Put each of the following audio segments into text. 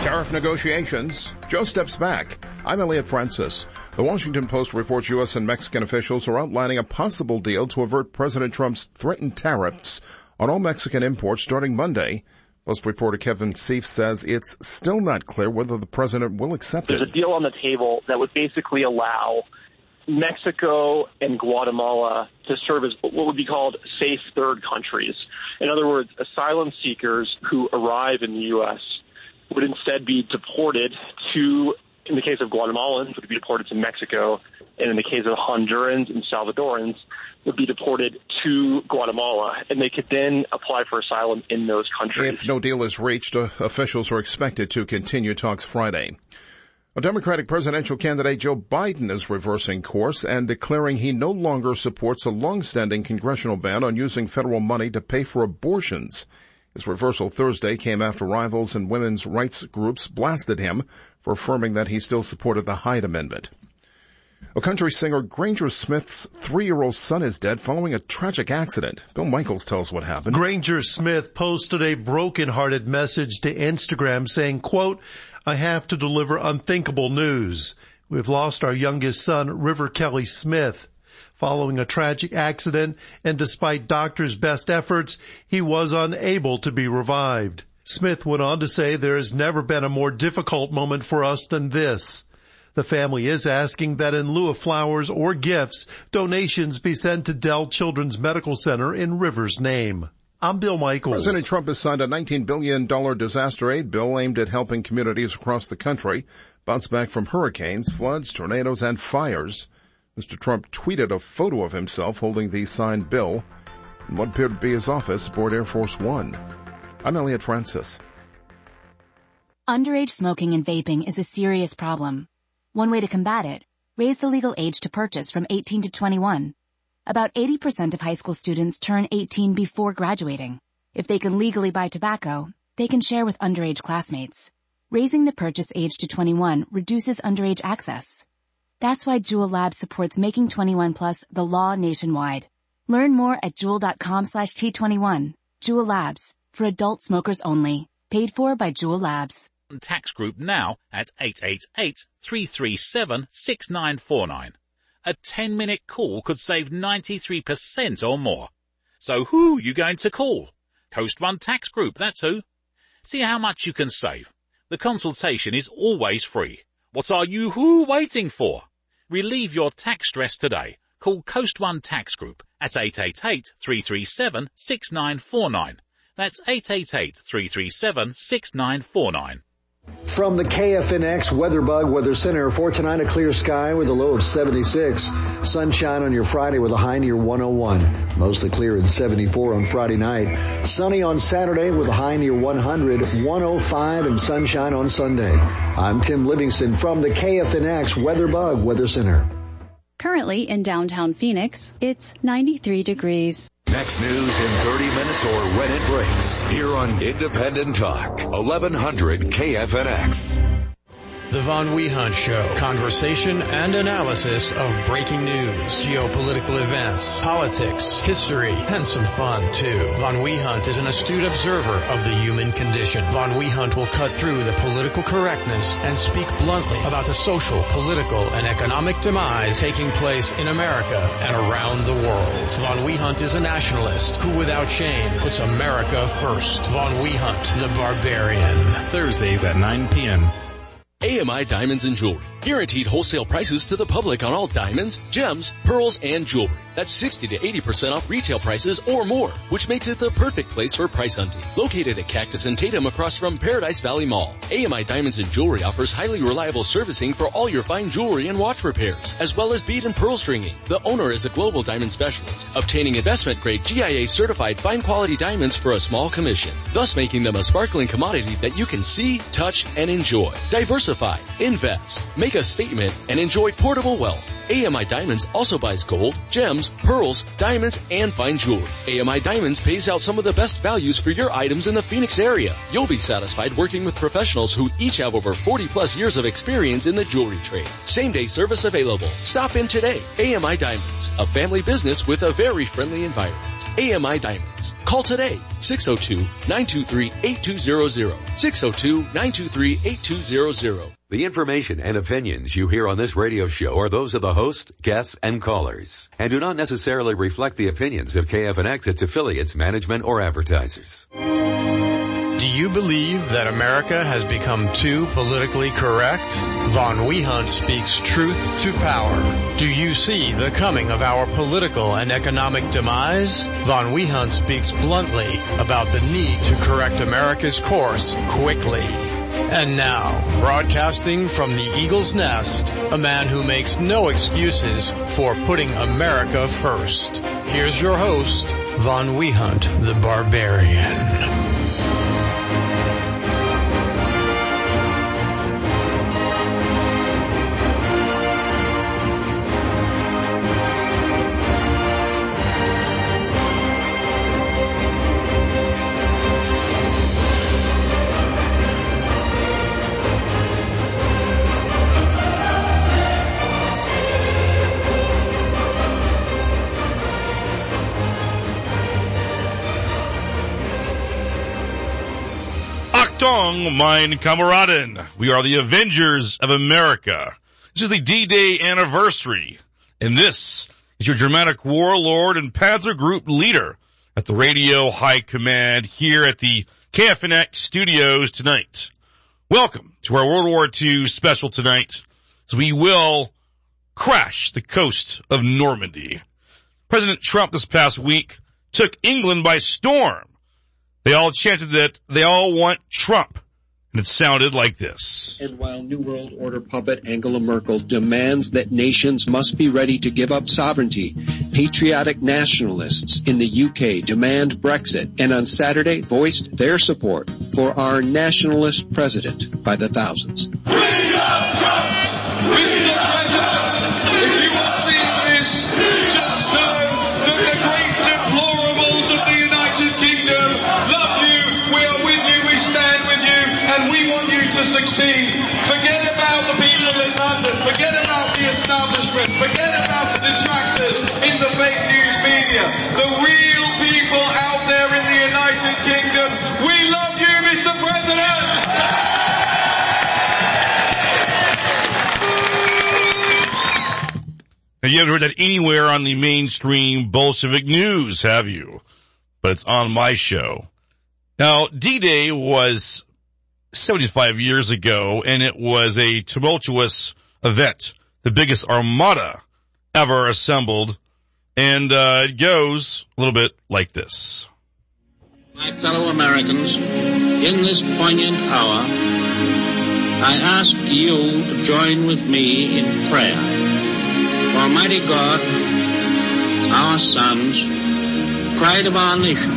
Tariff negotiations. Joe steps back. I'm Elliot Francis. The Washington Post reports U.S. and Mexican officials are outlining a possible deal to avert President Trump's threatened tariffs on all Mexican imports starting Monday. Post reporter Kevin Sieff says it's still not clear whether the president will accept it. There's a deal on the table that would basically allow Mexico and Guatemala to serve as what would be called safe third countries. In other words, asylum seekers who arrive in the U.S. would instead be deported to, in the case of Guatemalans, would be deported to Mexico, and in the case of Hondurans and Salvadorans, would be deported to Guatemala, and they could then apply for asylum in those countries. If no deal is reached, uh, officials are expected to continue talks Friday. A Democratic presidential candidate Joe Biden is reversing course and declaring he no longer supports a long-standing congressional ban on using federal money to pay for abortions. His reversal Thursday came after rivals and women's rights groups blasted him for affirming that he still supported the Hyde Amendment. A country singer Granger Smith's three-year-old son is dead following a tragic accident. Bill Michaels tells what happened. Granger Smith posted a broken-hearted message to Instagram saying, quote, I have to deliver unthinkable news. We've lost our youngest son, River Kelly Smith. Following a tragic accident and despite doctors' best efforts, he was unable to be revived. Smith went on to say there has never been a more difficult moment for us than this. The family is asking that in lieu of flowers or gifts, donations be sent to Dell Children's Medical Center in River's name. I'm Bill Michaels. President Trump has signed a $19 billion disaster aid bill aimed at helping communities across the country bounce back from hurricanes, floods, tornadoes, and fires. Mr. Trump tweeted a photo of himself holding the signed bill in what appeared to be his office aboard Air Force One. I'm Elliot Francis. Underage smoking and vaping is a serious problem. One way to combat it, raise the legal age to purchase from 18 to 21. About 80% of high school students turn 18 before graduating. If they can legally buy tobacco, they can share with underage classmates. Raising the purchase age to 21 reduces underage access. That's why Juul Labs supports making 21 plus the law nationwide. Learn more at juul.com slash T21. Juul Labs, for adult smokers only. Paid for by Juul Labs. Tax Group now at 888-337-6949. A 10 minute call could save 93% or more. So who you going to call? Coast One Tax Group, that's who. See how much you can save. The consultation is always free. What are you who waiting for? Relieve your tax stress today. Call Coast One Tax Group at 888-337-6949. That's 888-337-6949. From the KFNX WeatherBug Weather Center for tonight, a clear sky with a low of 76. Sunshine on your Friday with a high near 101. Mostly clear at 74 on Friday night. Sunny on Saturday with a high near 100, 105 and sunshine on Sunday. I'm Tim Livingston from the KFNX WeatherBug Weather Center. Currently in downtown Phoenix, it's 93 degrees. Next news in 30 minutes or when it breaks. Here on Independent Talk, 1100 KFNX. The Von Wehunt Show. Conversation and analysis of breaking news, geopolitical events, politics, history, and some fun too. Von Wehunt is an astute observer of the human condition. Von Wehunt will cut through the political correctness and speak bluntly about the social, political, and economic demise taking place in America and around the world. Von Wehunt is a nationalist who without shame puts America first. Von Wehunt, the barbarian. Thursdays at 9 p.m. AMI Diamonds and Jewelry. Guaranteed wholesale prices to the public on all diamonds, gems, pearls, and jewelry. That's 60 to 80% off retail prices or more, which makes it the perfect place for price hunting. Located at Cactus and Tatum across from Paradise Valley Mall, AMI Diamonds and Jewelry offers highly reliable servicing for all your fine jewelry and watch repairs, as well as bead and pearl stringing. The owner is a global diamond specialist, obtaining investment grade GIA certified fine quality diamonds for a small commission, thus making them a sparkling commodity that you can see, touch, and enjoy. Diversify, invest, make a statement, and enjoy portable wealth. AMI Diamonds also buys gold, gems, pearls, diamonds, and fine jewelry. AMI Diamonds pays out some of the best values for your items in the Phoenix area. You'll be satisfied working with professionals who each have over 40 plus years of experience in the jewelry trade. Same day service available. Stop in today. AMI Diamonds, a family business with a very friendly environment. AMI Diamonds. Call today 602-923-8200. 602-923-8200. The information and opinions you hear on this radio show are those of the host, guests, and callers, and do not necessarily reflect the opinions of KFNX, its affiliates, management, or advertisers. Do you believe that America has become too politically correct? Von Wehunt speaks truth to power. Do you see the coming of our political and economic demise? Von Wehunt speaks bluntly about the need to correct America's course quickly. And now, broadcasting from the Eagle's Nest, a man who makes no excuses for putting America first. Here's your host, Von Wehunt, the Barbarian. Achtung, mein Kameraden. We are the Avengers of America. This is the D-Day anniversary. And this is your dramatic warlord and Panzer Group leader at the Radio High Command here at the KFNX studios tonight. Welcome to our World War II special tonight as we will crash the coast of Normandy. President Trump this past week took England by storm they all chanted that they all want Trump. And it sounded like this. And while New World Order puppet Angela Merkel demands that nations must be ready to give up sovereignty, patriotic nationalists in the UK demand Brexit and on Saturday voiced their support for our nationalist president by the thousands. Succeed. Forget about the people in London. Forget about the establishment. Forget about the detractors in the fake news media. The real people out there in the United Kingdom. We love you, Mr. President. Now you haven't heard that anywhere on the mainstream Bolshevik news, have you? But it's on my show. Now, D-Day was 75 years ago and it was a tumultuous event. The biggest armada ever assembled. And, uh, it goes a little bit like this. My fellow Americans, in this poignant hour, I ask you to join with me in prayer. Almighty God, our sons, pride of our nation,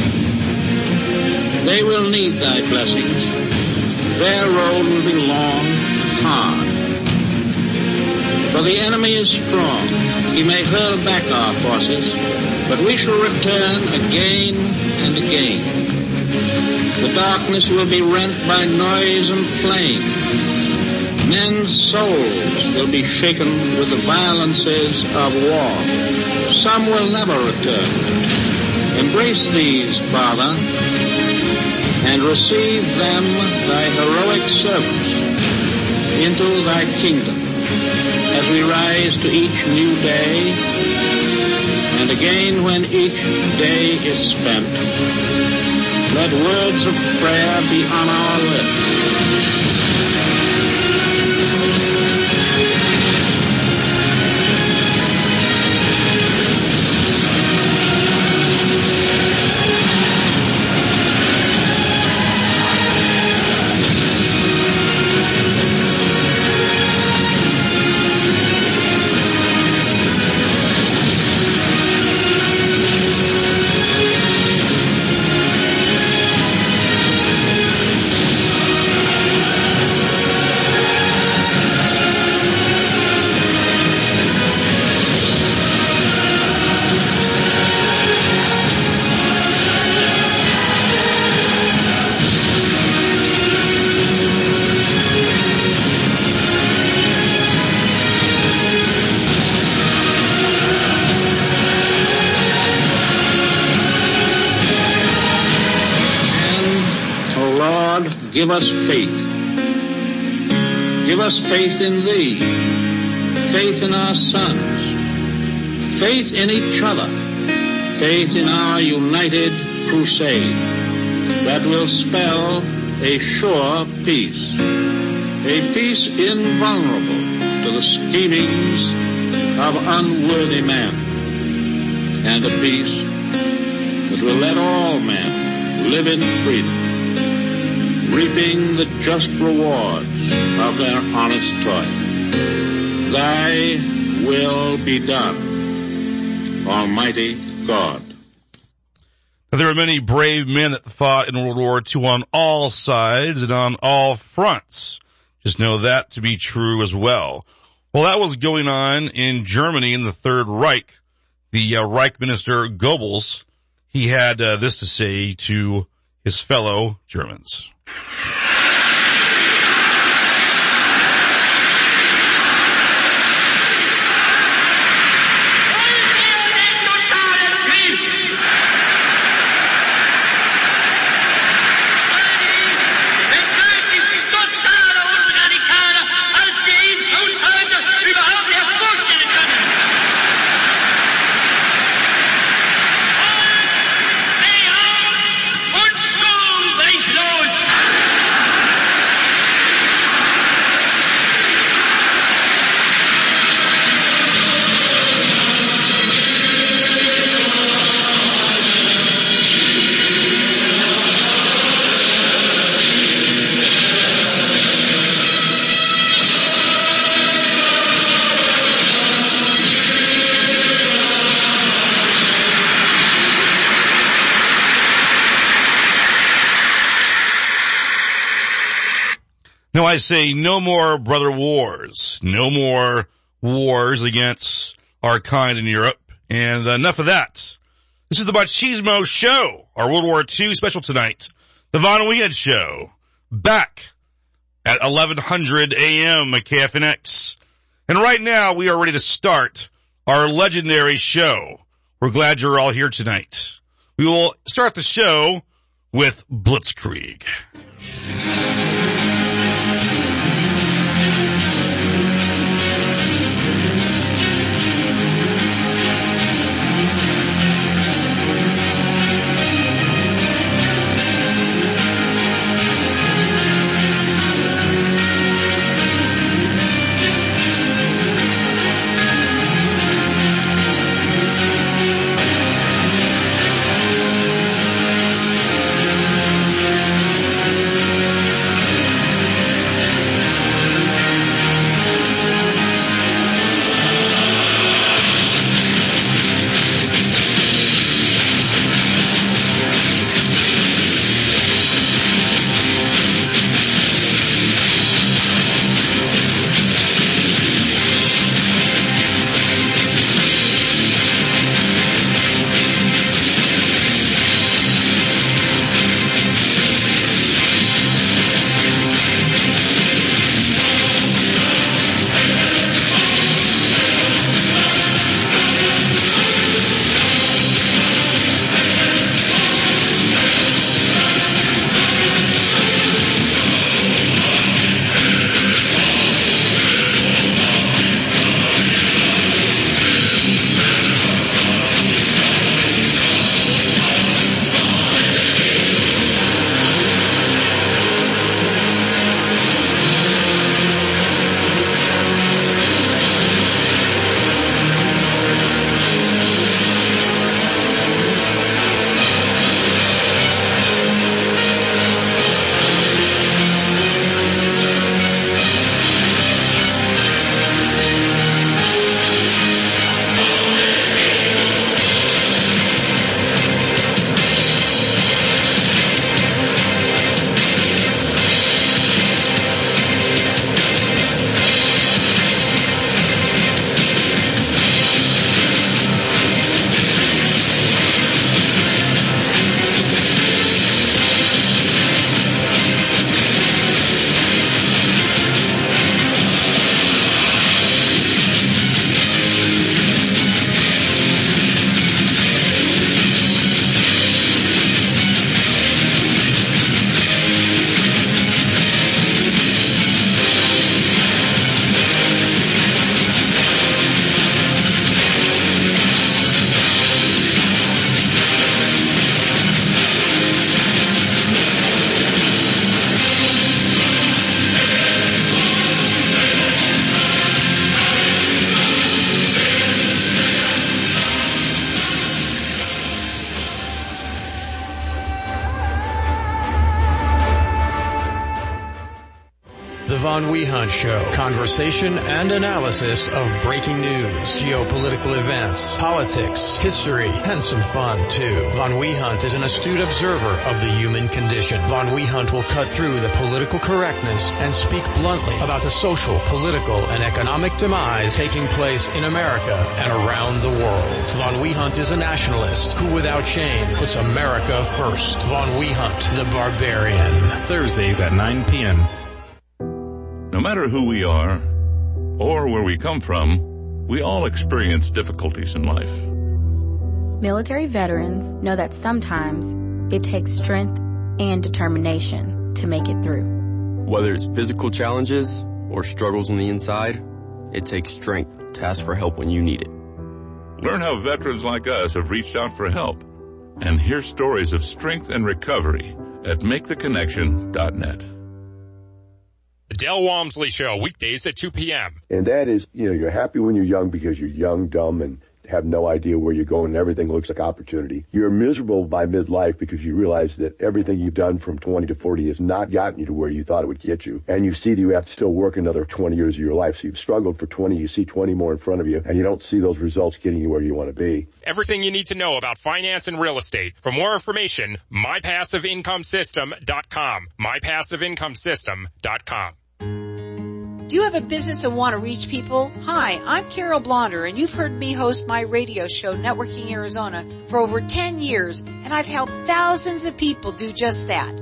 they will need thy blessings. Their road will be long, hard. For the enemy is strong. He may hurl back our forces, but we shall return again and again. The darkness will be rent by noise and flame. Men's souls will be shaken with the violences of war. Some will never return. Embrace these, Father, and receive them, thy heroic servants, into thy kingdom as we rise to each new day and again when each day is spent. Let words of prayer be on our lips in each other, faith in our united crusade that will spell a sure peace, a peace invulnerable to the schemings of unworthy men, and a peace that will let all men live in freedom, reaping the just rewards of their honest toil. Thy will be done, Almighty God. Now, there were many brave men that fought in World War II on all sides and on all fronts. Just know that to be true as well. Well, that was going on in Germany in the Third Reich. The uh, Reich Minister Goebbels, he had uh, this to say to his fellow Germans. Now I say no more brother wars, no more wars against our kind in Europe, and enough of that. This is the Machismo Show, our World War II special tonight, the Von Wehunt Show, back at 1100 a.m. at KFNX. And right now we are ready to start our legendary show. We're glad you're all here tonight. We will start the show with Blitzkrieg. Show. Conversation and analysis of breaking news, geopolitical events, politics, history, and some fun too. Von Wehunt is an astute observer of the human condition. Von Wehunt will cut through the political correctness and speak bluntly about the social, political, and economic demise taking place in America and around the world. Von Wehunt is a nationalist who without shame puts America first. Von Wehunt, the barbarian. Thursdays at 9 p.m. No matter who we are or where we come from, we all experience difficulties in life. Military veterans know that sometimes it takes strength and determination to make it through. Whether it's physical challenges or struggles on the inside, it takes strength to ask for help when you need it. Learn how veterans like us have reached out for help and hear stories of strength and recovery at maketheconnection.net. The Del Walmsley Show, weekdays at 2 p.m. And that is, you know, you're happy when you're young because you're young, dumb, and have no idea where you're going and everything looks like opportunity. You're miserable by midlife because you realize that everything you've done from 20 to 40 has not gotten you to where you thought it would get you. And you see that you have to still work another 20 years of your life. So you've struggled for 20, you see 20 more in front of you, and you don't see those results getting you where you want to be. Everything you need to know about finance and real estate. For more information, mypassiveincomesystem.com. Mypassiveincomesystem.com. Do you have a business and want to reach people? Hi, I'm Carol Blonder and you've heard me host my radio show, Networking Arizona, for over 10 years and I've helped thousands of people do just that.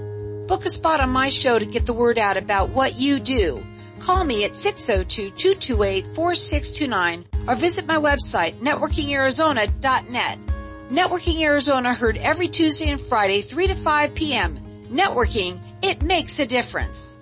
Book a spot on my show to get the word out about what you do. Call me at 602-228-4629 or visit my website, networkingarizona.net. Networking Arizona heard every Tuesday and Friday, 3 to 5 p.m. Networking, it makes a difference.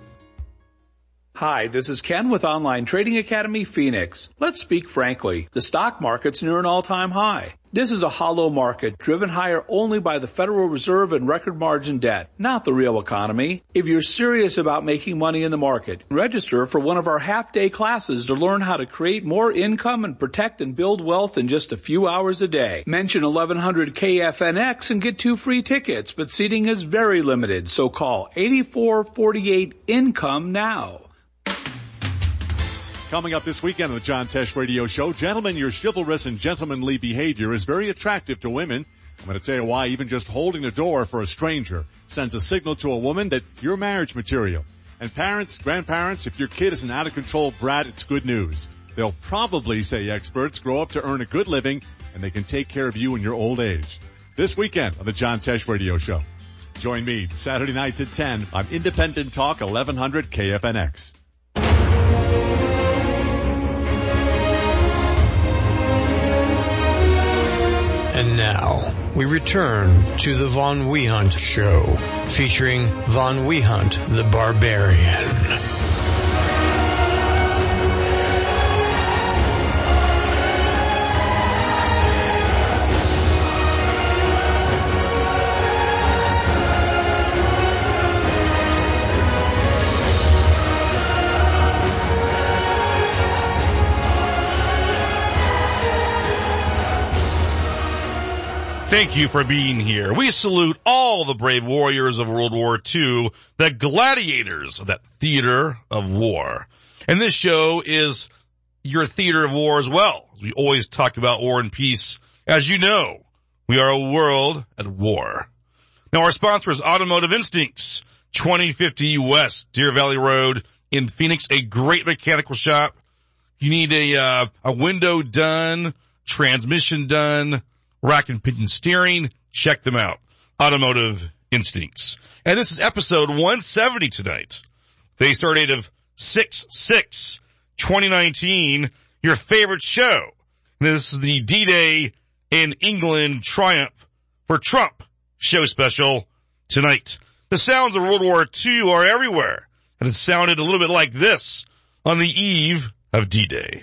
Hi, this is Ken with Online Trading Academy Phoenix. Let's speak frankly. The stock market's near an all-time high. This is a hollow market driven higher only by the Federal Reserve and record margin debt, not the real economy. If you're serious about making money in the market, register for one of our half-day classes to learn how to create more income and protect and build wealth in just a few hours a day. Mention 1100 KFNX and get two free tickets, but seating is very limited, so call 8448 income now. Coming up this weekend on the John Tesh Radio Show, gentlemen, your chivalrous and gentlemanly behavior is very attractive to women. I'm going to tell you why even just holding the door for a stranger sends a signal to a woman that you're marriage material. And parents, grandparents, if your kid is an out of control brat, it's good news. They'll probably, say experts, grow up to earn a good living and they can take care of you in your old age. This weekend on the John Tesh Radio Show. Join me Saturday nights at 10 on Independent Talk 1100 KFNX. And now we return to the Von Wehunt Show, featuring Von Wehunt the Barbarian. Thank you for being here. We salute all the brave warriors of World War II, the gladiators of that theater of war. And this show is your theater of war as well. We always talk about war and peace. As you know, we are a world at war. Now our sponsor is Automotive Instincts, 2050 West Deer Valley Road in Phoenix, a great mechanical shop. You need a, uh, a window done, transmission done, rack and pinion steering. Check them out. Automotive Instincts. And this is episode 170 tonight. They start date of 6-6-2019, your favorite show. And this is the D-Day in England triumph for Trump show special tonight. The sounds of World War II are everywhere. And it sounded a little bit like this on the eve of D-Day.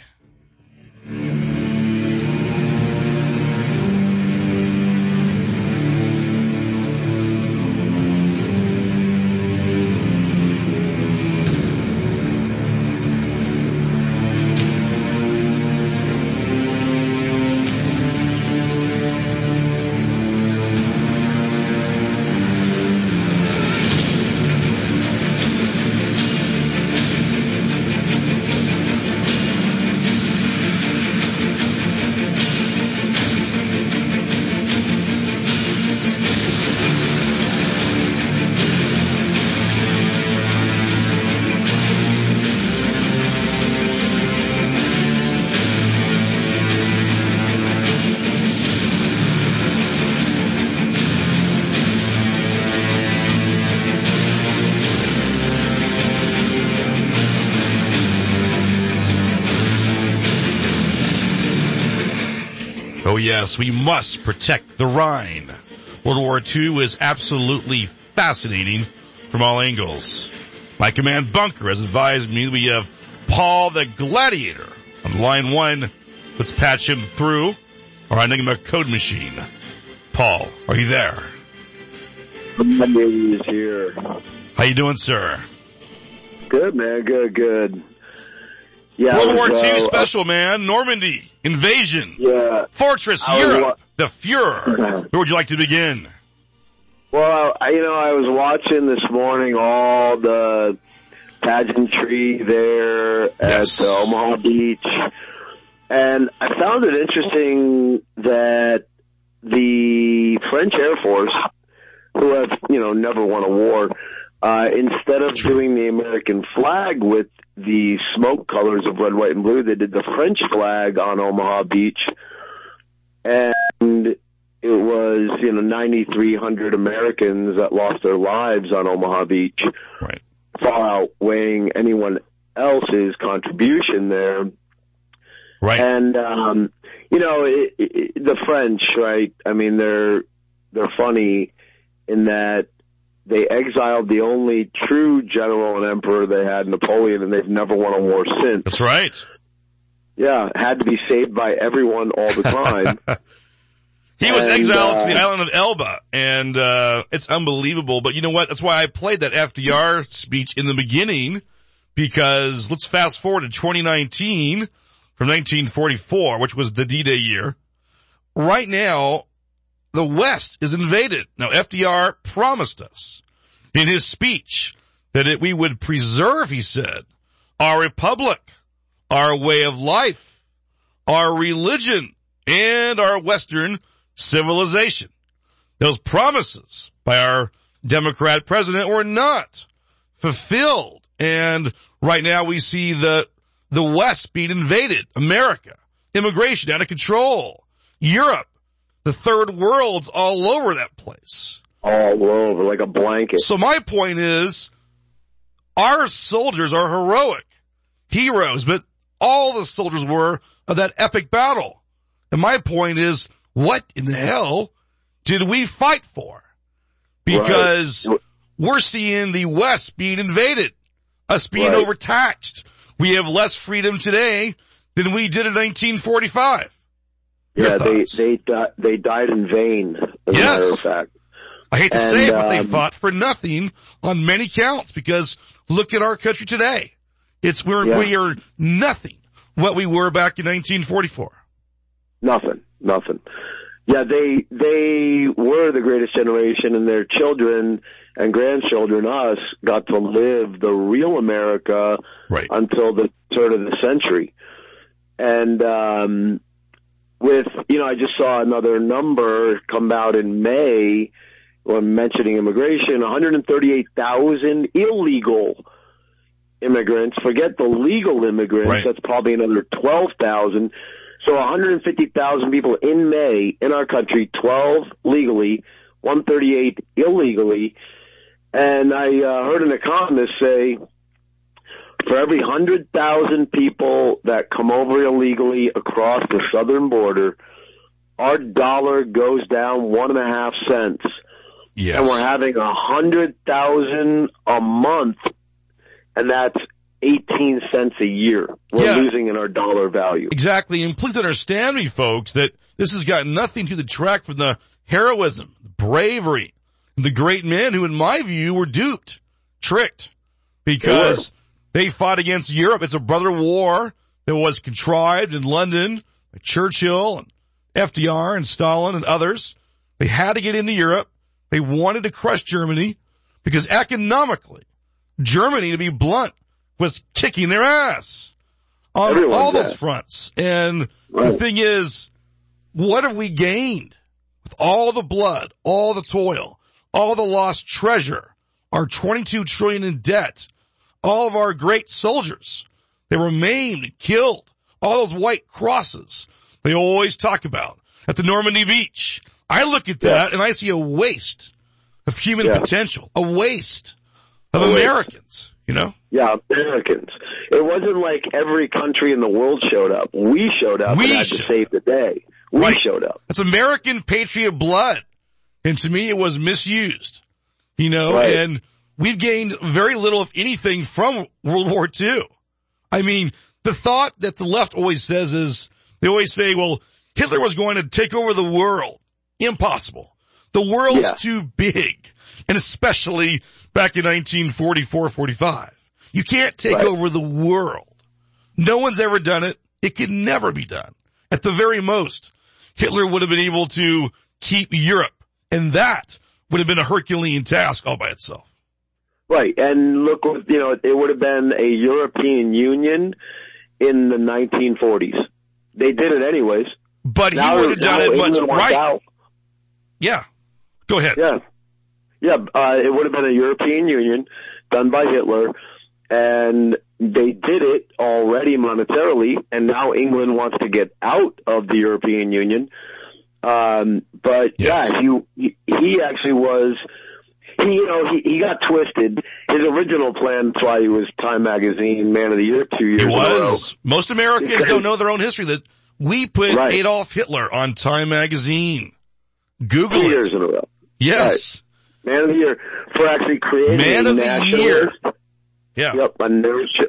Yes, we must protect the Rhine. World War II is absolutely fascinating from all angles. My command bunker has advised me we have Paul the Gladiator on line one. Let's patch him through our Enigma code machine. Paul, are you there? He's here. How you doing, sir? Good, man. Good, good. Yeah. World War II uh, special, man. Normandy. Invasion. Yeah. Fortress I Europe. the Fuhrer. Where would you like to begin? Well, I, you know, I was watching this morning all the pageantry there at uh, Omaha Beach, and I found it interesting that the French Air Force, who have you know never won a war, uh, instead of doing the American flag with the smoke colors of red, white, and blue, they did the French flag on Omaha Beach, and it was you know 9,300 Americans that lost their lives on Omaha Beach, right. far outweighing anyone else's contribution there. Right. And um, you know it, it, the French, right? I mean, they're they're funny in that they exiled the only true general and emperor they had, Napoleon, and they've never won a war since. That's right. Yeah, had to be saved by everyone all the time. He was And, exiled to the uh, island of Elba, and uh, it's unbelievable. But you know what? That's why I played that FDR speech in the beginning, because let's fast forward to 2019 from 1944, which was the D-Day year. Right now, the West is invaded. Now, FDR promised us in his speech that it, we would preserve, he said, our republic, our way of life, our religion, and our Western civilization. Those promises by our Democrat president were not fulfilled. And right now we see the, the West being invaded. America, immigration out of control. Europe, the third world's all over that place. all over like a blanket. So my point is, our soldiers are heroic, heroes, but all the soldiers were of that epic battle. And my point is, what in the hell did we fight for? Because we're seeing the West being invaded, us being Right. overtaxed. We have less freedom today than we did in 1945. Yeah, they they di- they died in vain. As a matter of fact. I hate to And, say it, but they um, fought for nothing on many counts because look at our country today. It's we're Yeah. we are nothing what we were back in 1944. Nothing, nothing. Yeah, they they were the greatest generation, and their children and grandchildren, us, got to live the real America right. until the turn of the century. And um, with you know, I just saw another number come out in May when mentioning immigration: 138,000 illegal immigrants. Forget the legal immigrants. Right. That's probably another 12,000. So 150,000 people in May in our country, 12 legally, 138 illegally. And I uh, heard an economist say for every 100,000 people that come over illegally across the southern border, our dollar goes down one and a half cents. Yes. And we're having a hundred thousand a month, and that's eighteen cents a year. We're Yeah. losing in our dollar value. Exactly. And please understand me, folks, that this has got nothing to detract from the heroism, the bravery, the great men who, in my view, were duped, tricked, because they fought against Europe. It's a brother war that was contrived in London by Churchill and FDR and Stalin and others. They had to get into Europe. They wanted to crush Germany because economically, Germany, to be blunt, was kicking their ass on Everyone's all those fronts. And the thing is, what have we gained with all the blood, all the toil, all the lost treasure, our 22 trillion in debt, all of our great soldiers? They were maimed and killed. All those white crosses they always talk about at the Normandy beach. I look at that and I see a waste of human Yeah. potential, a waste of A waste. Americans, you know? Yeah, Americans. It wasn't like every country in the world showed up. We showed up We had to save the day. We Right. showed up. It's American patriot blood. And to me, it was misused, you know, Right. and we've gained very little, if anything, from World War II. I mean, the thought that the left always says is, they always say, well, Hitler was going to take over the world. Impossible. The world's Yeah. too big. And especially back in 1944, 45. You can't take Right. over the world. No one's ever done it. It could never be done. At the very most, Hitler would have been able to keep Europe. And that would have been a Herculean task all by itself. Right, and look, what- you know, it would have been a European Union in the 1940s. They did it anyways. But he Now- would have done it much right. out. Yeah. Go ahead. Yeah, yeah. Uh, it would have been a European Union done by Hitler, and they did it already monetarily, and now England wants to get out of the European Union. Um, but yeah, he he actually was. He, you know, he, he got twisted. His original plan, that's why he was Time Magazine Man of the Year two years He in a row. was. Most Americans don't know their own history that we put Right. Adolf Hitler on Time Magazine. Google Two it. years in a row. Yes. Man of the Year for actually creating Man a of the. Year. Yeah. Yep, a,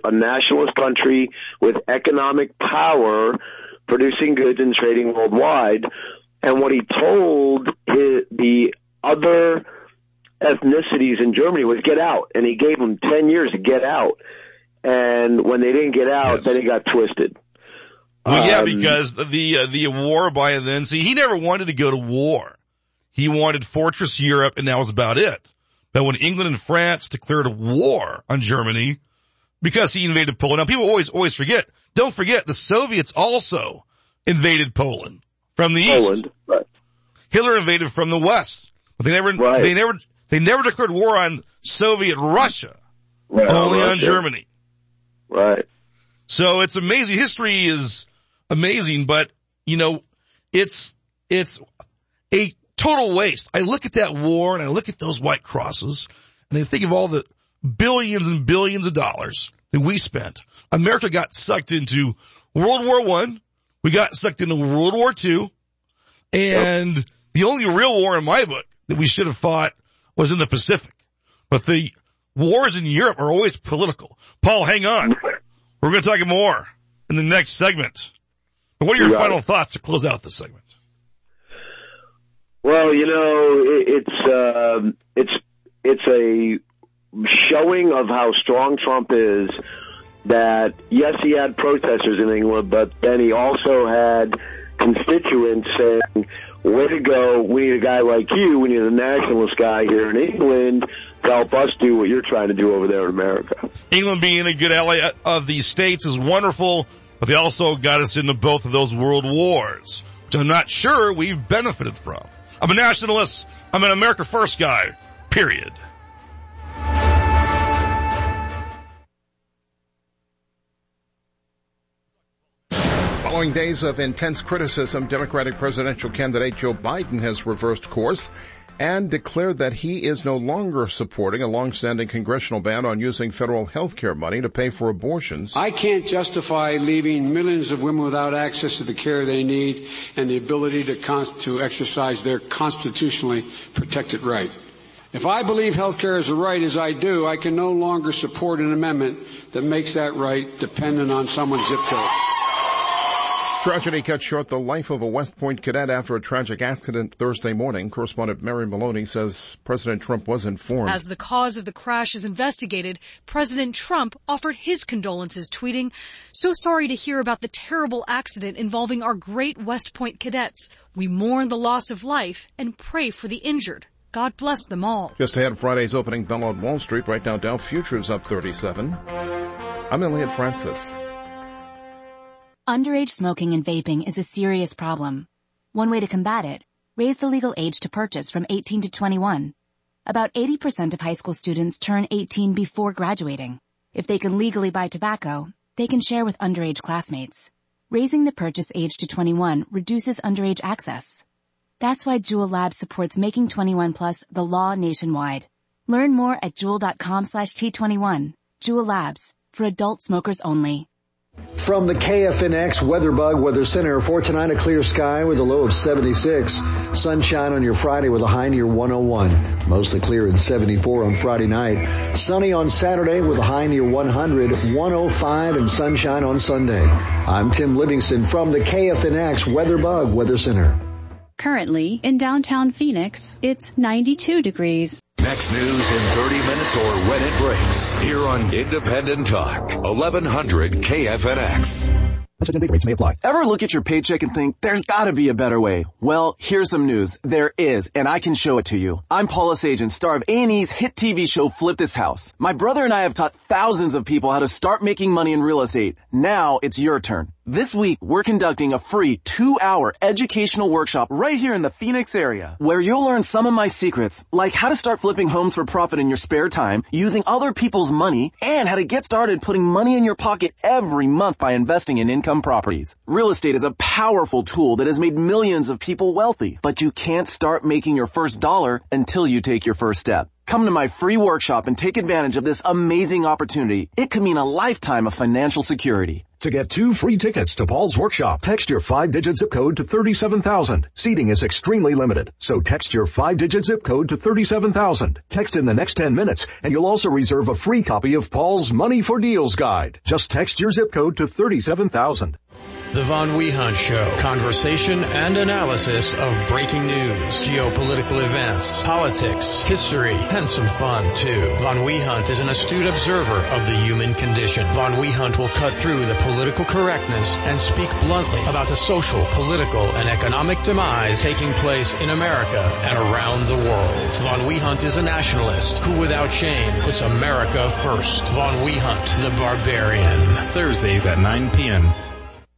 a nationalist country with economic power, producing goods and trading worldwide. And what he told his, the other ethnicities in Germany was get out, and he gave them ten years to get out. And when they didn't get out, then he got twisted. Well, yeah, Um, because the uh, the war by then. See, he never wanted to go to war. He wanted Fortress Europe, and that was about it. But when England and France declared a war on Germany because he invaded Poland, now people always always forget. Don't forget the Soviets also invaded Poland from the east. Right. Hitler invaded from the west, but they never they never they never declared war on Soviet Russia. Right, only on Russia. Germany. Right. So it's amazing. History is amazing, but you know, it's, it's a total waste. I look at that war and I look at those white crosses and I think of all the billions and billions of dollars that we spent. America got sucked into World War One. We got sucked into World War Two. And the only real war in my book that we should have fought was in the Pacific. But the wars in Europe are always political. Paul, hang on. We're going to talk more in the next segment. But what are your You final thoughts to close out this segment? Well, you know, it, it's um, it's it's a showing of how strong Trump is. That yes, he had protesters in England, but then he also had constituents saying, "Way to go! We need a guy like you. We need a nationalist guy here in England to help us do what you're trying to do over there in America." England being a good ally of the states is wonderful, but they also got us into both of those world wars, which I'm not sure we've benefited from. I'm a nationalist. I'm an America First guy. Period. Following days of intense criticism, Democratic presidential candidate Joe Biden has reversed course and declared that he is no longer supporting a long-standing congressional ban on using federal health care money to pay for abortions. I can't justify leaving millions of women without access to the care they need and the ability to, con- to exercise their constitutionally protected right. If I believe health care is a right as I do, I can no longer support an amendment that makes that right dependent on someone's zip code. Tragedy cut short the life of a West Point cadet after a tragic accident Thursday morning. Correspondent Mary Maloney says President Trump was informed. As the cause of the crash is investigated, President Trump offered his condolences, tweeting, So sorry to hear about the terrible accident involving our great West Point cadets. We mourn the loss of life and pray for the injured. God bless them all. Just ahead of Friday's opening bell on Wall Street. Right now, Dow Futures up 37. I'm Elliot Francis. Underage smoking and vaping is a serious problem. One way to combat it, raise the legal age to purchase from 18 to 21. About 80% of high school students turn 18 before graduating. If they can legally buy tobacco, they can share with underage classmates. Raising the purchase age to 21 reduces underage access. That's why Juul Labs supports making 21 plus the law nationwide. Learn more at juul.com slash T21. Juul Labs, for adult smokers only. From the KFNX WeatherBug Weather Center for tonight, a clear sky with a low of 76. Sunshine on your Friday with a high near 101. Mostly clear and 74 on Friday night. Sunny on Saturday with a high near 100, 105 and sunshine on Sunday. I'm Tim Livingston from the KFNX WeatherBug Weather Center. Currently, in downtown Phoenix, it's 92 degrees. Next news in 30 minutes or when it breaks. Here on Independent Talk, 1100 KFNX. rates may apply. Ever look at your paycheck and think, there's gotta be a better way? Well, here's some news. There is, and I can show it to you. I'm Paula Sagan, star of A&E's hit TV show Flip This House. My brother and I have taught thousands of people how to start making money in real estate. Now it's your turn. This week, we're conducting a free two-hour educational workshop right here in the Phoenix area, where you'll learn some of my secrets, like how to start flipping homes for profit in your spare time, using other people's money, and how to get started putting money in your pocket every month by investing in income properties. Real estate is a powerful tool that has made millions of people wealthy, but you can't start making your first dollar until you take your first step. Come to my free workshop and take advantage of this amazing opportunity. It could mean a lifetime of financial security. To get two free tickets to Paul's workshop, text your five-digit zip code to 37,000. Seating is extremely limited, so text your five-digit zip code to 37,000. Text in the next 10 minutes, and you'll also reserve a free copy of Paul's Money for Deals guide. Just text your zip code to 37,000. The Von Wehunt Show. Conversation and analysis of breaking news, geopolitical events, politics, history, and some fun too. Von Wehunt is an astute observer of the human condition. Von Wehunt will cut through the political correctness and speak bluntly about the social, political, and economic demise taking place in America and around the world. Von Wehunt is a nationalist who without shame puts America first. Von Wehunt, the barbarian. Thursdays at 9 p.m.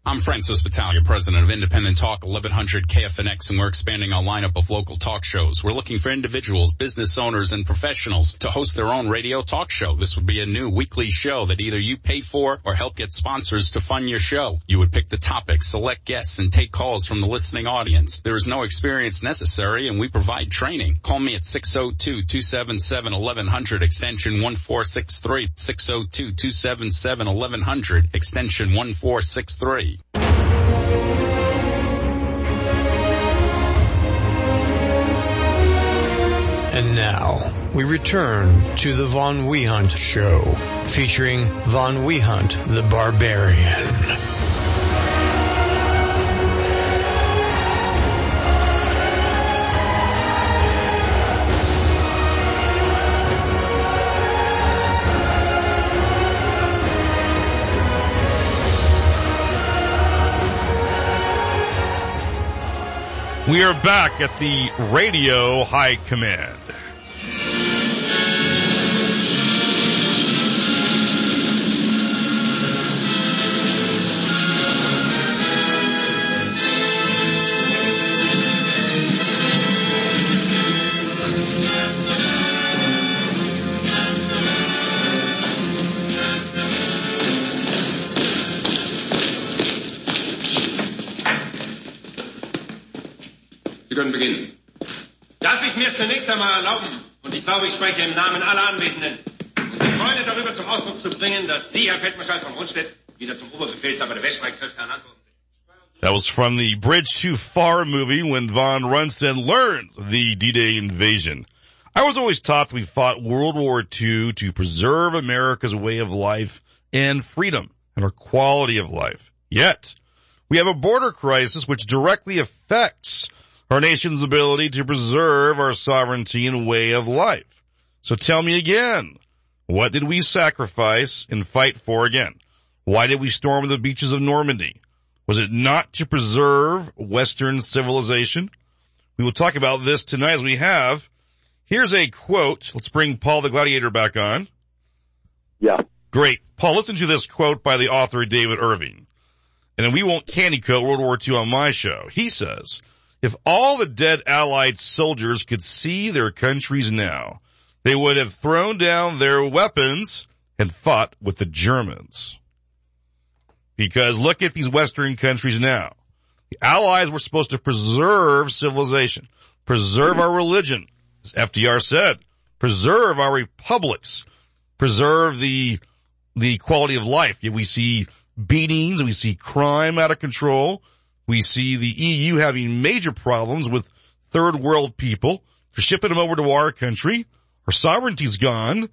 I'm Francis Battaglia, president of Independent Talk 1100 KFNX, and we're expanding our lineup of local talk shows. We're looking for individuals, business owners, and professionals to host their own radio talk show. This would be a new weekly show that either you pay for or help get sponsors to fund your show. You would pick the topic, select guests, and take calls from the listening audience. There is no experience necessary, and we provide training. Call me at 602-277-1100, extension 1463, 602-277-1100, extension 1463. And now, we return to the Von Wehunt Show, featuring Von Wehunt the Barbarian. We are back at the Radio High Command. Können beginnen. Darf ich mir zunächst einmal erlauben, und ich glaube, ich spreche im Namen aller Anwesenden, unsere Freunde darüber zum Ausdruck zu bringen, dass Sie, Herr Feldmarschall von Rundstedt, wieder zum Oberbefehlshaber der Weststreitkräfte ernannt wurden. That was from the Bridge Too Far movie when Von Rundstedt learns the D-Day invasion. I was always taught we fought World War II to preserve America's way of life and freedom and our quality of life. Yet, we have a border crisis which directly affects our nation's ability to preserve our sovereignty and way of life. So tell me again, what did we sacrifice and fight for again? Why did we storm the beaches of Normandy? Was it not to preserve Western civilization? We will talk about this tonight as we have. Here's a quote. Let's bring Paul the Gladiator back on. Yeah. Great. Paul, listen to this quote by the author David Irving. And then we won't candy coat World War II on my show. He says, if all the dead Allied soldiers could see their countries now, they would have thrown down their weapons and fought with the Germans. Because look at these Western countries now. The Allies were supposed to preserve civilization, preserve our religion, as FDR said, preserve our republics, preserve the, the quality of life. Yet we see beatings. We see crime out of control. We see the EU having major problems with third world people for shipping them over to our country. Our sovereignty's gone.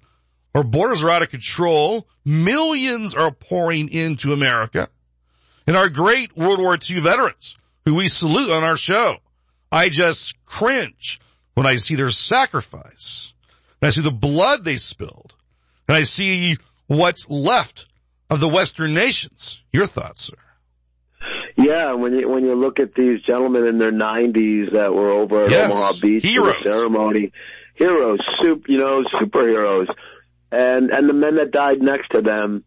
Our borders are out of control. Millions are pouring into America. And our great World War II veterans, who we salute on our show, I just cringe when I see their sacrifice. And I see the blood they spilled. And I see what's left of the Western nations. Your thoughts, sir? Yeah, when you when you look at these gentlemen in their 90s that were over at Yes, Omaha Beach heroes. for the ceremony, heroes, soup, you know, superheroes, and and the men that died next to them,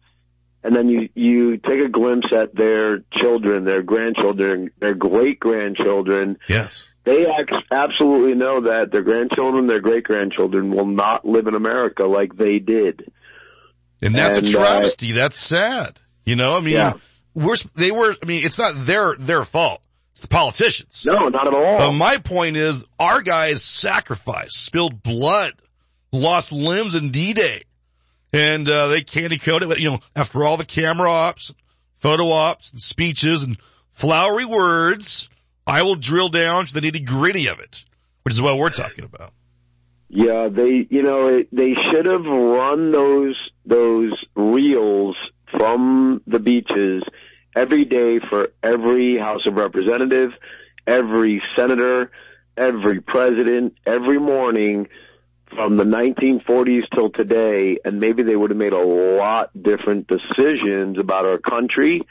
and then you you take a glimpse at their children, their grandchildren, their great grandchildren. Yes. They absolutely know that their grandchildren, their great grandchildren will not live in America like they did. And that's And, a uh, travesty. that's sad. You know, I mean, Yeah. We're, they were, I mean, it's not their, their fault. It's the politicians. No, not at all. But my point is our guys sacrificed, spilled blood, lost limbs in D-Day. And, uh, they candy coated, but you know, after all the camera ops, photo ops and speeches and flowery words, I will drill down to the nitty gritty of it, which is what we're talking about. Yeah, they, you know, it, they should have run those, those reels from the beaches every day for every House of Representative, every senator, every president, every morning from the 1940s till today, and maybe they would have made a lot different decisions about our country,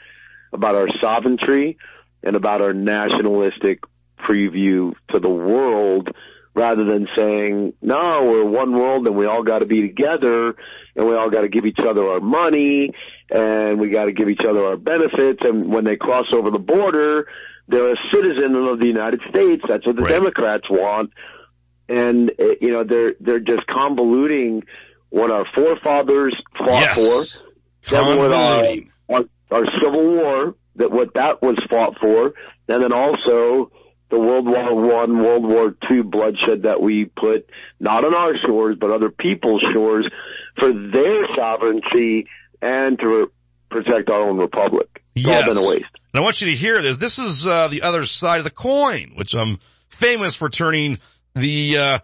about our sovereignty, and about our nationalistic preview to the world rather than saying, no, we're one world and we all got to be together and we all got to give each other our money and we got to give each other our benefits. And when they cross over the border, they're a citizen of the United States. That's what the Democrats want. And, uh, you know, they're, they're just convoluting what our forefathers fought Yes. for. Then what our, Convoluting. our, our Civil War, that what that was fought for, and then also the World War One, World War Two bloodshed that we put not on our shores but other people's shores for their sovereignty and to protect our own republic. It's all been a waste. And I want you to hear this. This is uh, the other side of the coin, which I'm famous for turning the uh,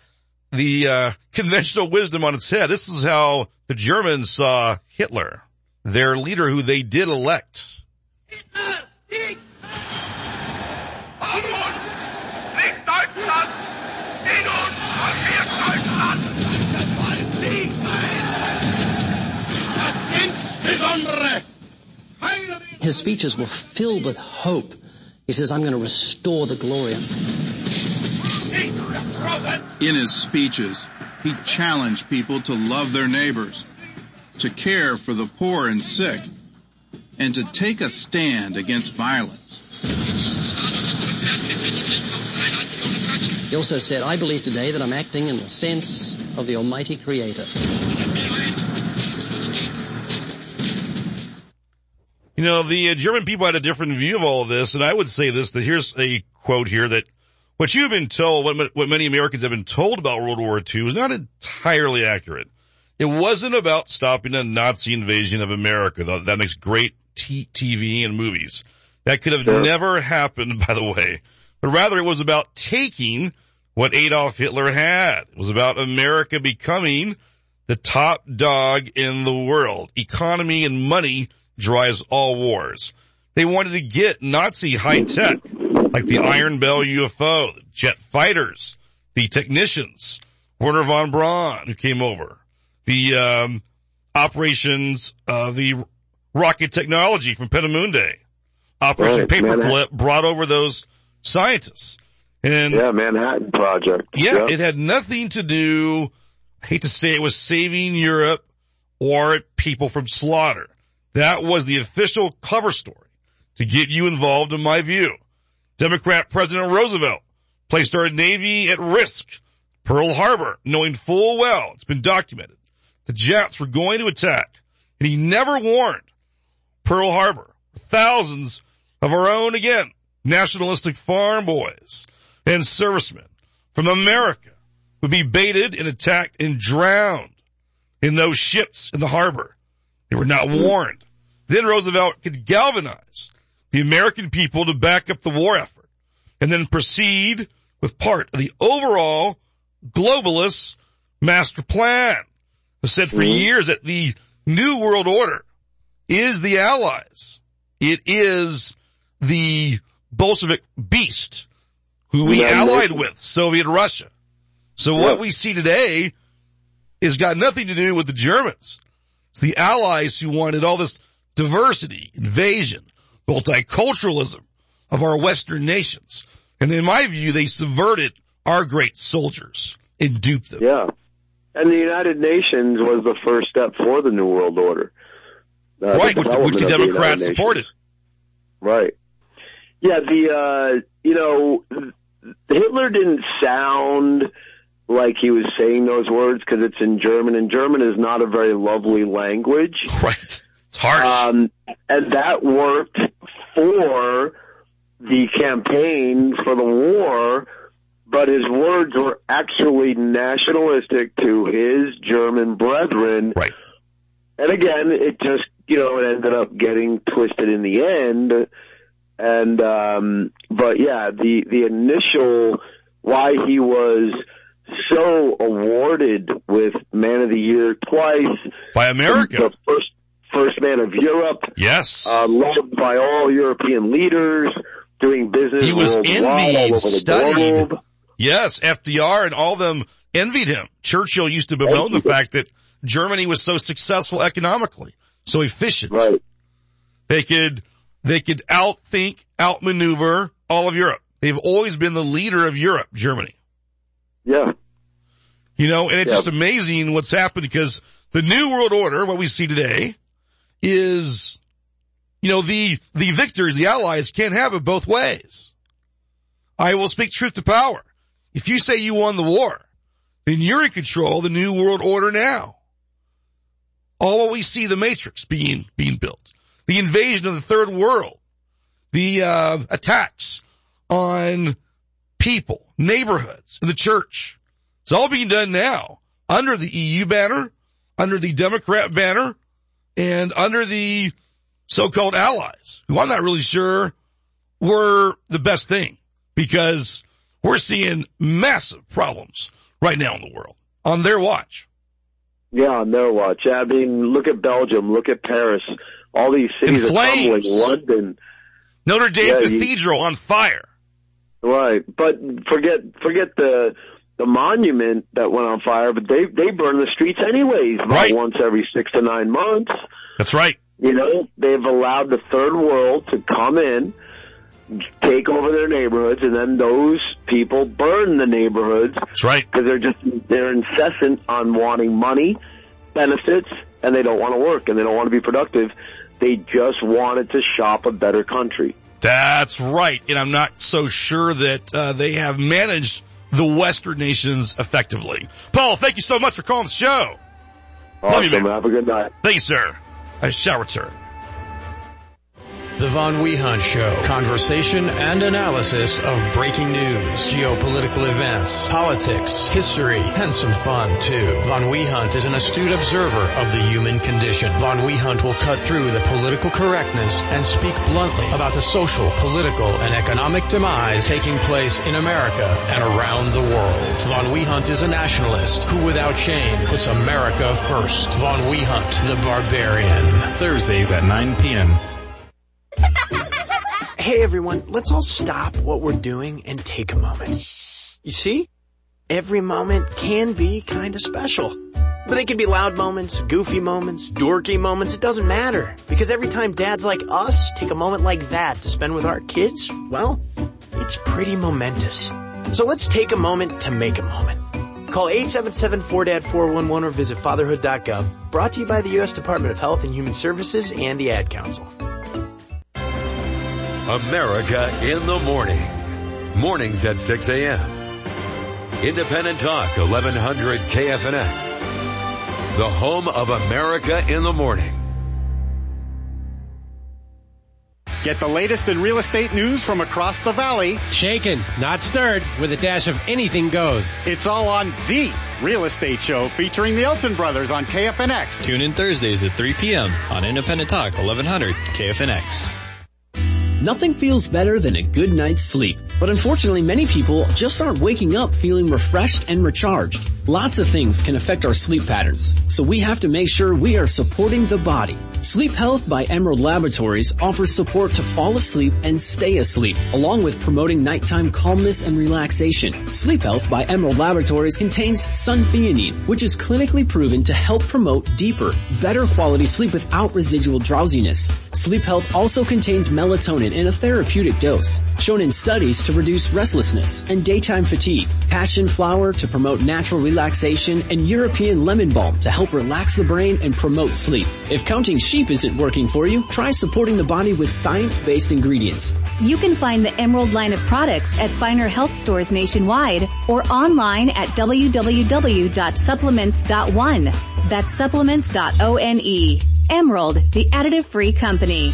the uh, conventional wisdom on its head. This is how the Germans saw Hitler, their leader, who they did elect. Deutschland! In uns His speeches were filled with hope. He says, I'm going to restore the glory. In his speeches, he challenged people to love their neighbors, to care for the poor and sick, and to take a stand against violence. He also said, I believe today that I'm acting in the sense of the Almighty Creator. You know, the uh, German people had a different view of all of this, and I would say this, that here's a quote here that what you've been told, what, what many Americans have been told about World War II is not entirely accurate. It wasn't about stopping a Nazi invasion of America. That makes great t- TV and movies. That could have Sure. never happened, by the way. But rather it was about taking what Adolf Hitler had. It was about America becoming the top dog in the world. Economy and money drives all wars. They wanted to get Nazi high tech, like the Iron Bell UFO, the jet fighters, the technicians, Werner von Braun, who came over, the um, operations of the rocket technology from Peenemünde, Operation Right, Paperclip Manhattan. brought over those scientists. And Yeah, Manhattan Project. yeah, it had nothing to do, I hate to say it was saving Europe or people from slaughter. That was the official cover story to get you involved in my view. Democrat President Roosevelt placed our Navy at risk. Pearl Harbor, knowing full well, it's been documented, the Jats were going to attack, and he never warned Pearl Harbor. Thousands of our own, again, nationalistic farm boys and servicemen from America would be baited and attacked and drowned in those ships in the harbor. They were not warned. Then Roosevelt could galvanize the American people to back up the war effort and then proceed with part of the overall globalist master plan. I said for mm-hmm. years that the new world order is the allies. It is the Bolshevik beast who we allied with, Soviet Russia. So what we see today has got nothing to do with the Germans. It's the allies who wanted all this diversity, invasion, multiculturalism of our Western nations. And in my view, they subverted our great soldiers and duped them. Yeah. And the United Nations was the first step for the New World Order. Uh, right, which, which the Democrats Nations. supported. Right. Yeah, the, uh, you know, Hitler didn't sound like he was saying those words because it's in German, and German is not a very lovely language. Right. It's harsh. Um, and that worked for the campaign for the war, but his words were actually nationalistic to his German brethren. Right. And again, it just, you know, it ended up getting twisted in the end. And, um, but yeah, the, the initial, why he was so awarded with Man of the Year twice. By America. The first, first man of Europe. Yes. Uh, loved by all European leaders, doing business He was envied, studied. Yes, FDR and all them envied him. Churchill used to bemoan the fact that Germany was so successful economically, so efficient. Right. They could, they could outthink, outmaneuver all of Europe. They've always been the leader of Europe, Germany. Yeah. You know, and it's Yeah. just amazing what's happened because the new world order, what we see today, is, you know, the, the victors, the allies can't have it both ways. I will speak truth to power. If you say you won the war, then you're in control of the new world order now. All we see the matrix being, being built, the invasion of the third world, the, uh, attacks on people, neighborhoods, the church. It's all being done now under the EU banner, under the Democrat banner, and under the so-called allies, who I'm not really sure were the best thing because we're seeing massive problems right now in the world on their watch. Yeah, on their watch. I mean, look at Belgium, look at Paris. All these cities In are flames. tumbling. London. Notre Dame Yeah, you- Cathedral on fire. Right. But forget forget the the monument that went on fire, but they they burn the streets anyways about Right. once every six to nine months. That's right. You know, they've allowed the third world to come in, take over their neighborhoods, and then those people burn the neighborhoods. That's right. Because they're just they're incessant on wanting money, benefits, and they don't want to work and they don't want to be productive. They just wanted to shop a better country. That's right. And I'm not so sure that uh, they have managed the Western nations effectively. Paul, thank you so much for calling the show. Love you, man. Have a good night. Thank you, sir. I shall return. The Von Wehunt Show. Conversation and analysis of breaking news, geopolitical events, politics, history, and some fun too. Von Wehunt is an astute observer of the human condition. Von Wehunt will cut through the political correctness and speak bluntly about the social, political, and economic demise taking place in America and around the world. Von Wehunt is a nationalist who without shame puts America first. Von Wehunt, the barbarian. Thursdays at 9 p.m. Hey everyone, let's all stop what we're doing and take a moment. You see? Every moment can be kinda special. But they can be loud moments, goofy moments, dorky moments, it doesn't matter. Because every time dads like us take a moment like that to spend with our kids, well, it's pretty momentous. So let's take a moment to make a moment. Call 877-4DAD-411 or visit fatherhood.gov. Brought to you by the U.S. Department of Health and Human Services and the Ad Council. America in the morning. Mornings at 6 a.m. Independent Talk, 1100 KFNX. The home of America in the morning. Get the latest in real estate news from across the valley. Shaken, not stirred, with a dash of anything goes. It's all on the real estate show featuring the Elton brothers on KFNX. Tune in Thursdays at 3 p.m. on Independent Talk 1100 KFNX. Nothing feels better than a good night's sleep. But unfortunately, many people just aren't waking up feeling refreshed and recharged. Lots of things can affect our sleep patterns, so we have to make sure we are supporting the body. Sleep Health by Emerald Laboratories offers support to fall asleep and stay asleep, along with promoting nighttime calmness and relaxation. Sleep Health by Emerald Laboratories contains suntheanine, which is clinically proven to help promote deeper, better quality sleep without residual drowsiness. Sleep Health also contains melatonin in a therapeutic dose, shown in studies to reduce restlessness and daytime fatigue, passion flower to promote natural relaxation, and European lemon balm to help relax the brain and promote sleep. If counting sheep isn't working for you, try supporting the body with science-based ingredients. You can find the Emerald line of products at finer health stores nationwide or online at www.supplements.one. That's supplements.one. Emerald, the additive-free company.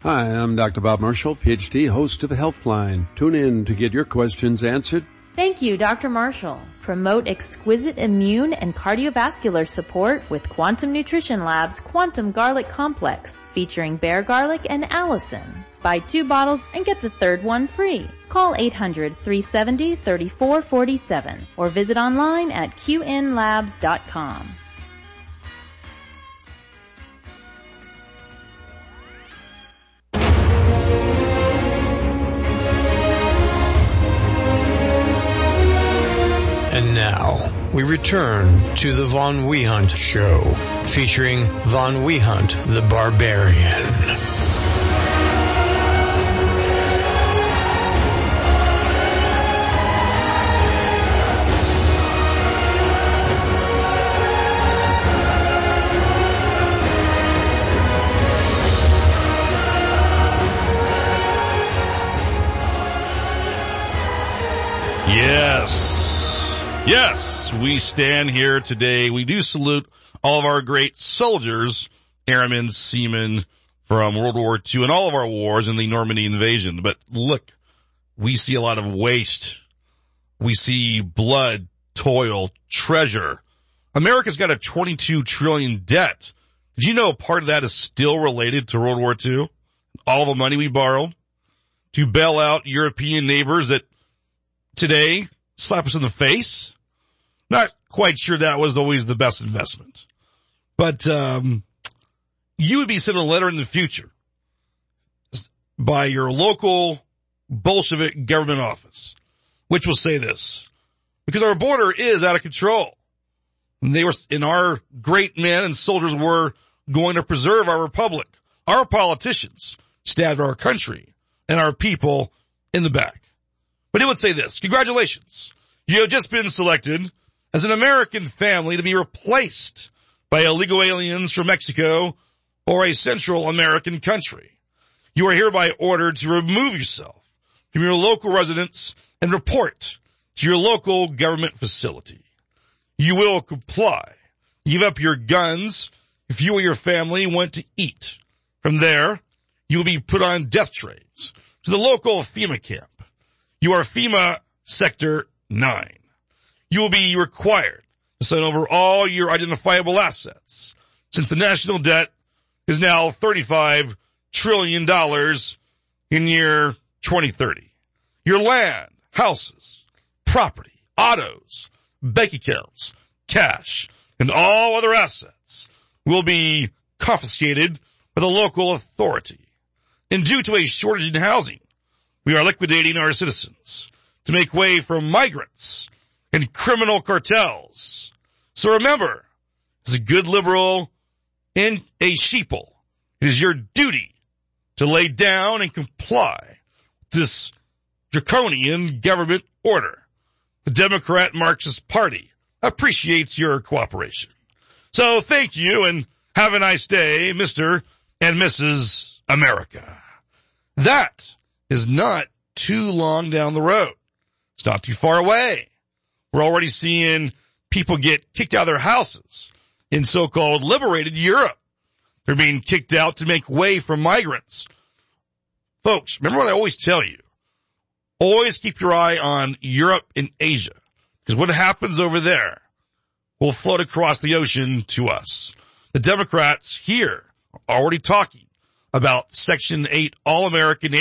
Hi, I'm Dr. Bob Marshall, PhD, host of Healthline. Tune in to get your questions answered. Thank you, Dr. Marshall. Promote exquisite immune and cardiovascular support with Quantum Nutrition Lab's Quantum Garlic Complex, featuring bear garlic and allicin. Buy two bottles and get the third one free. Call 800-370-3447 or visit online at qnlabs.com. And now, we return to the Von Wehunt Show, featuring Von Wehunt the Barbarian. Yes. Yes, we stand here today. We do salute all of our great soldiers, airmen, seamen from World War II and all of our wars and the Normandy invasion. But look, we see a lot of waste. We see blood, toil, treasure. America's got a 22 trillion debt. Did you know part of that is still related to World War II? All the money we borrowed to bail out European neighbors that today slap us in the face. Not quite sure that was always the best investment. But um, you would be sent a letter in the future by your local Bolshevik government office, which will say this, because our border is out of control. And they were, and our great men and soldiers were going to preserve our republic. Our politicians stabbed our country and our people in the back. But it would say this, congratulations. You have just been selected as an American family to be replaced by illegal aliens from Mexico or a Central American country. You are hereby ordered to remove yourself from your local residence and report to your local government facility. You will comply. Give up your guns if you or your family want to eat. From there, you will be put on death trains to the local FEMA camp. You are FEMA Sector 9. You will be required to send over all your identifiable assets since the national debt is now $35 trillion in year 2030. Your land, houses, property, autos, bank accounts, cash, and all other assets will be confiscated by the local authority. And due to a shortage in housing, we are liquidating our citizens to make way for migrants and criminal cartels. So remember, as a good liberal and a sheeple, it is your duty to lay down and comply with this draconian government order. The Democrat Marxist Party appreciates your cooperation. So thank you and have a nice day, Mr. and Mrs. America. That is not too long down the road. It's not too far away. We're already seeing people get kicked out of their houses in so-called liberated Europe. They're being kicked out to make way for migrants. Folks, remember what I always tell you. Always keep your eye on Europe and Asia because what happens over there will float across the ocean to us. The Democrats here are already talking about Section 8 all-American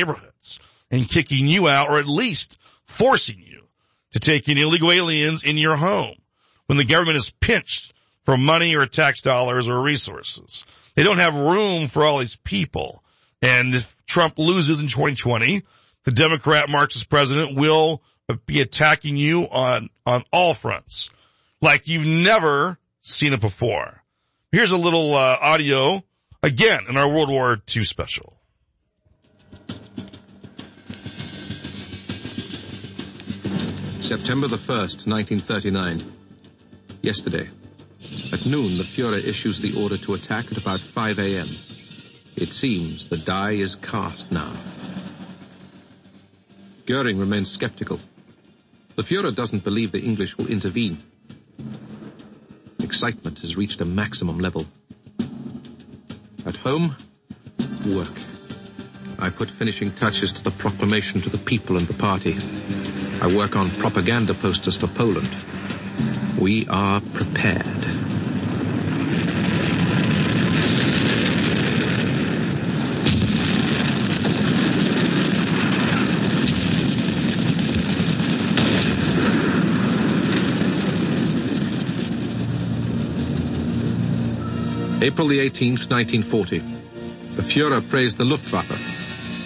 and kicking you out or at least forcing you to take in illegal aliens in your home when the government is pinched for money or tax dollars or resources. They don't have room for all these people. And if Trump loses in 2020, the Democrat Marxist president will be attacking you on, on all fronts like you've never seen it before. Here's a little uh, audio again in our World War II special. September the 1st, 1939. Yesterday. At noon, the Fuhrer issues the order to attack at about 5 a.m. It seems the die is cast now. Goering remains skeptical. The Fuhrer doesn't believe the English will intervene. Excitement has reached a maximum level. At home, work. I put finishing touches to the proclamation to the people and the party. I work on propaganda posters for Poland. We are prepared. April the 18th, 1940. The Fuhrer praised the Luftwaffe.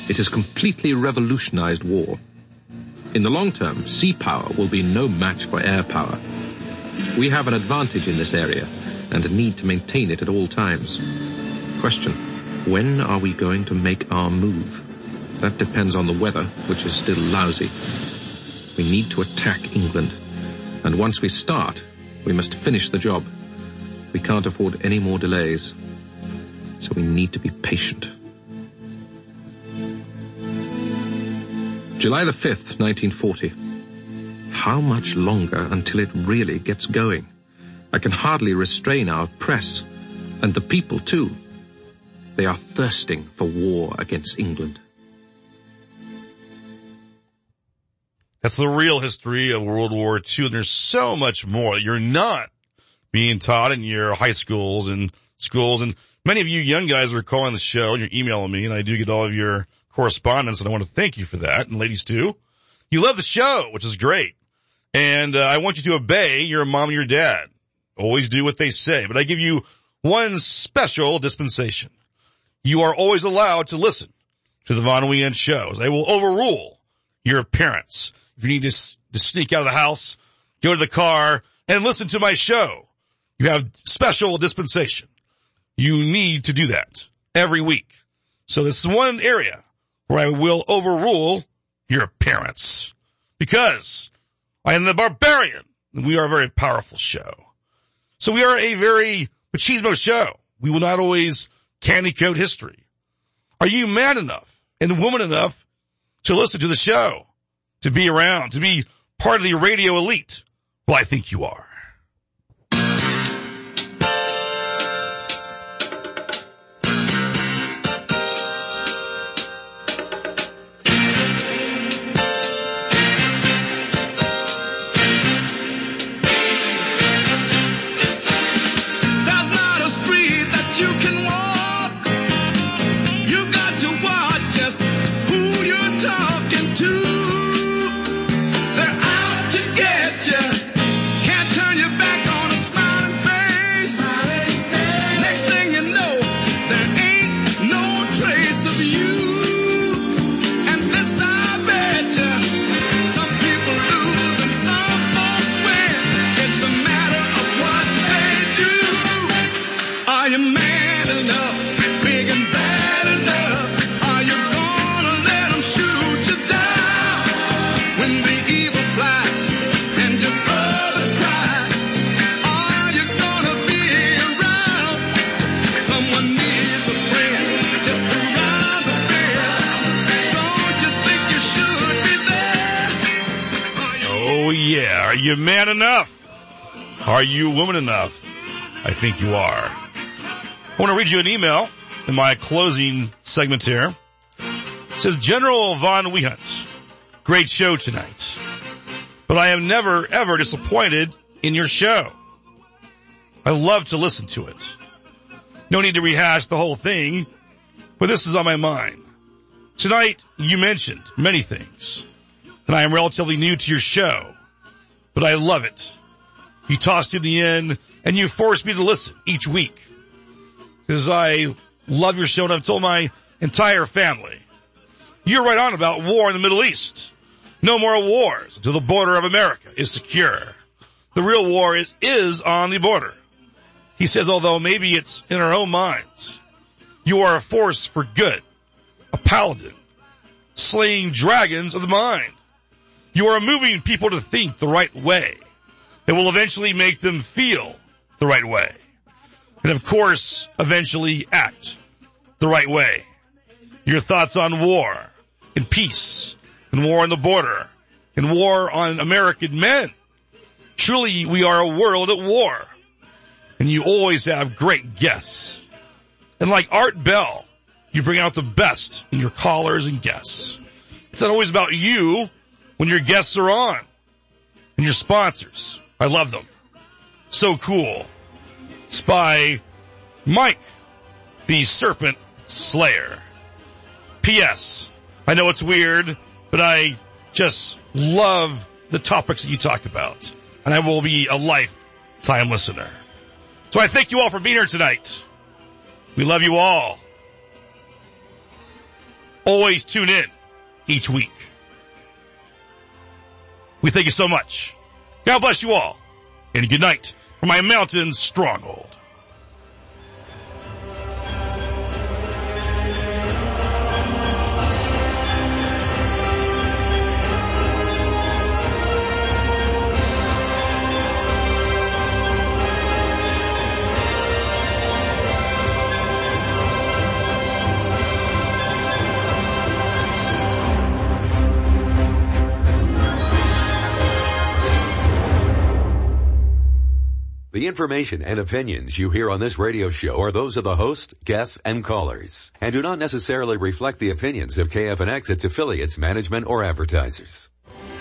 It has completely revolutionized war. In the long term, sea power will be no match for air power. We have an advantage in this area and need to maintain it at all times. Question, when are we going to make our move? That depends on the weather, which is still lousy. We need to attack England. And once we start, we must finish the job. We can't afford any more delays. So we need to be patient. July the 5th, 1940. How much longer until it really gets going? I can hardly restrain our press. And the people too. They are thirsting for war against England. That's the real history of World War II. There's so much more. You're not being taught in your high schools and schools. And many of you young guys are calling the show and you're emailing me and I do get all of your correspondence and I want to thank you for that. And ladies too. You love the show, which is great. And uh, I want you to obey your mom and your dad. Always do what they say. But I give you one special dispensation. You are always allowed to listen to the Von Wehunt shows. They will overrule your parents. If you need to, to sneak out of the house, go to the car and listen to my show. You have special dispensation. You need to do that every week. So this is one area where I will overrule your parents because I am the barbarian and we are a very powerful show. So we are a very machismo show. We will not always candy coat history. Are you man enough and woman enough to listen to the show, to be around, to be part of the radio elite? Well, I think you are. You man enough? Are you woman enough? I think you are. I want to read you an email in my closing segment here. It says General Von Wehunt, great show tonight, but I am never ever disappointed in your show. I love to listen to it. No need to rehash the whole thing, but this is on my mind. Tonight, you mentioned many things, and I am relatively new to your show, but I love it. You tossed in the end, and you forced me to listen each week. Because I love your show, and I've told my entire family. You're right on about war in the Middle East. No more wars until the border of America is secure. The real war is, is on the border. He says, although maybe it's in our own minds, you are a force for good, a paladin, slaying dragons of the mind. You are moving people to think the right way. It will eventually make them feel the right way. And of course, eventually act the right way. Your thoughts on war and peace and war on the border and war on American men. Truly, we are a world at war and you always have great guests. And like Art Bell, you bring out the best in your callers and guests. It's not always about you when your guests are on and your sponsors. I love them. So cool. By Mike, the Serpent Slayer. P.S. I know it's weird, but I just love the topics that you talk about. And I will be a lifetime listener. So I thank you all for being here tonight. We love you all. Always tune in each week. We thank you so much. God bless you all. And good night from my mountain stronghold. The information and opinions you hear on this radio show are those of the host, guests, and callers, and do not necessarily reflect the opinions of KFNX, its affiliates, management, or advertisers.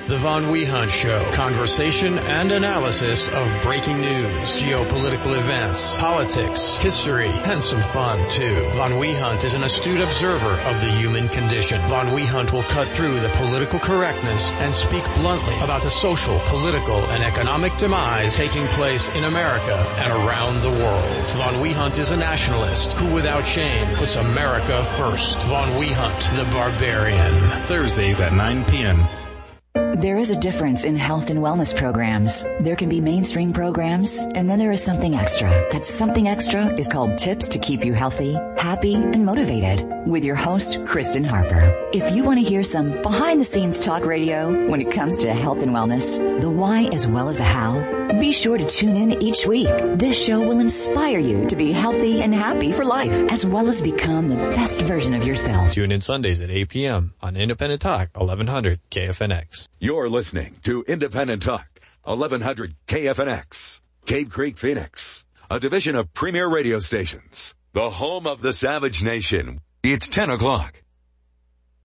The Von Wehunt Show. Conversation and analysis of breaking news, geopolitical events, politics, history, and some fun too. Von Wehunt is an astute observer of the human condition. Von Wehunt will cut through the political correctness and speak bluntly about the social, political, and economic demise taking place in America and around the world. Von Wehunt is a nationalist who without shame puts America first. Von Wehunt, the barbarian. Thursdays at 9 p.m. There is a difference in health and wellness programs. There can be mainstream programs, and then there is something extra. That something extra is called Tips to Keep You Healthy, Happy, and Motivated with your host, Kristen Harper. If you want to hear some behind the scenes talk radio when it comes to health and wellness, the why as well as the how, be sure to tune in each week. This show will inspire you to be healthy and happy for life, as well as become the best version of yourself. Tune in Sundays at 8 p.m. on Independent Talk, 1100 KFNX. You're listening to Independent Talk, 1100 KFNX, Cave Creek, Phoenix, a division of Premier Radio Stations, the home of the Savage Nation. It's 10 o'clock.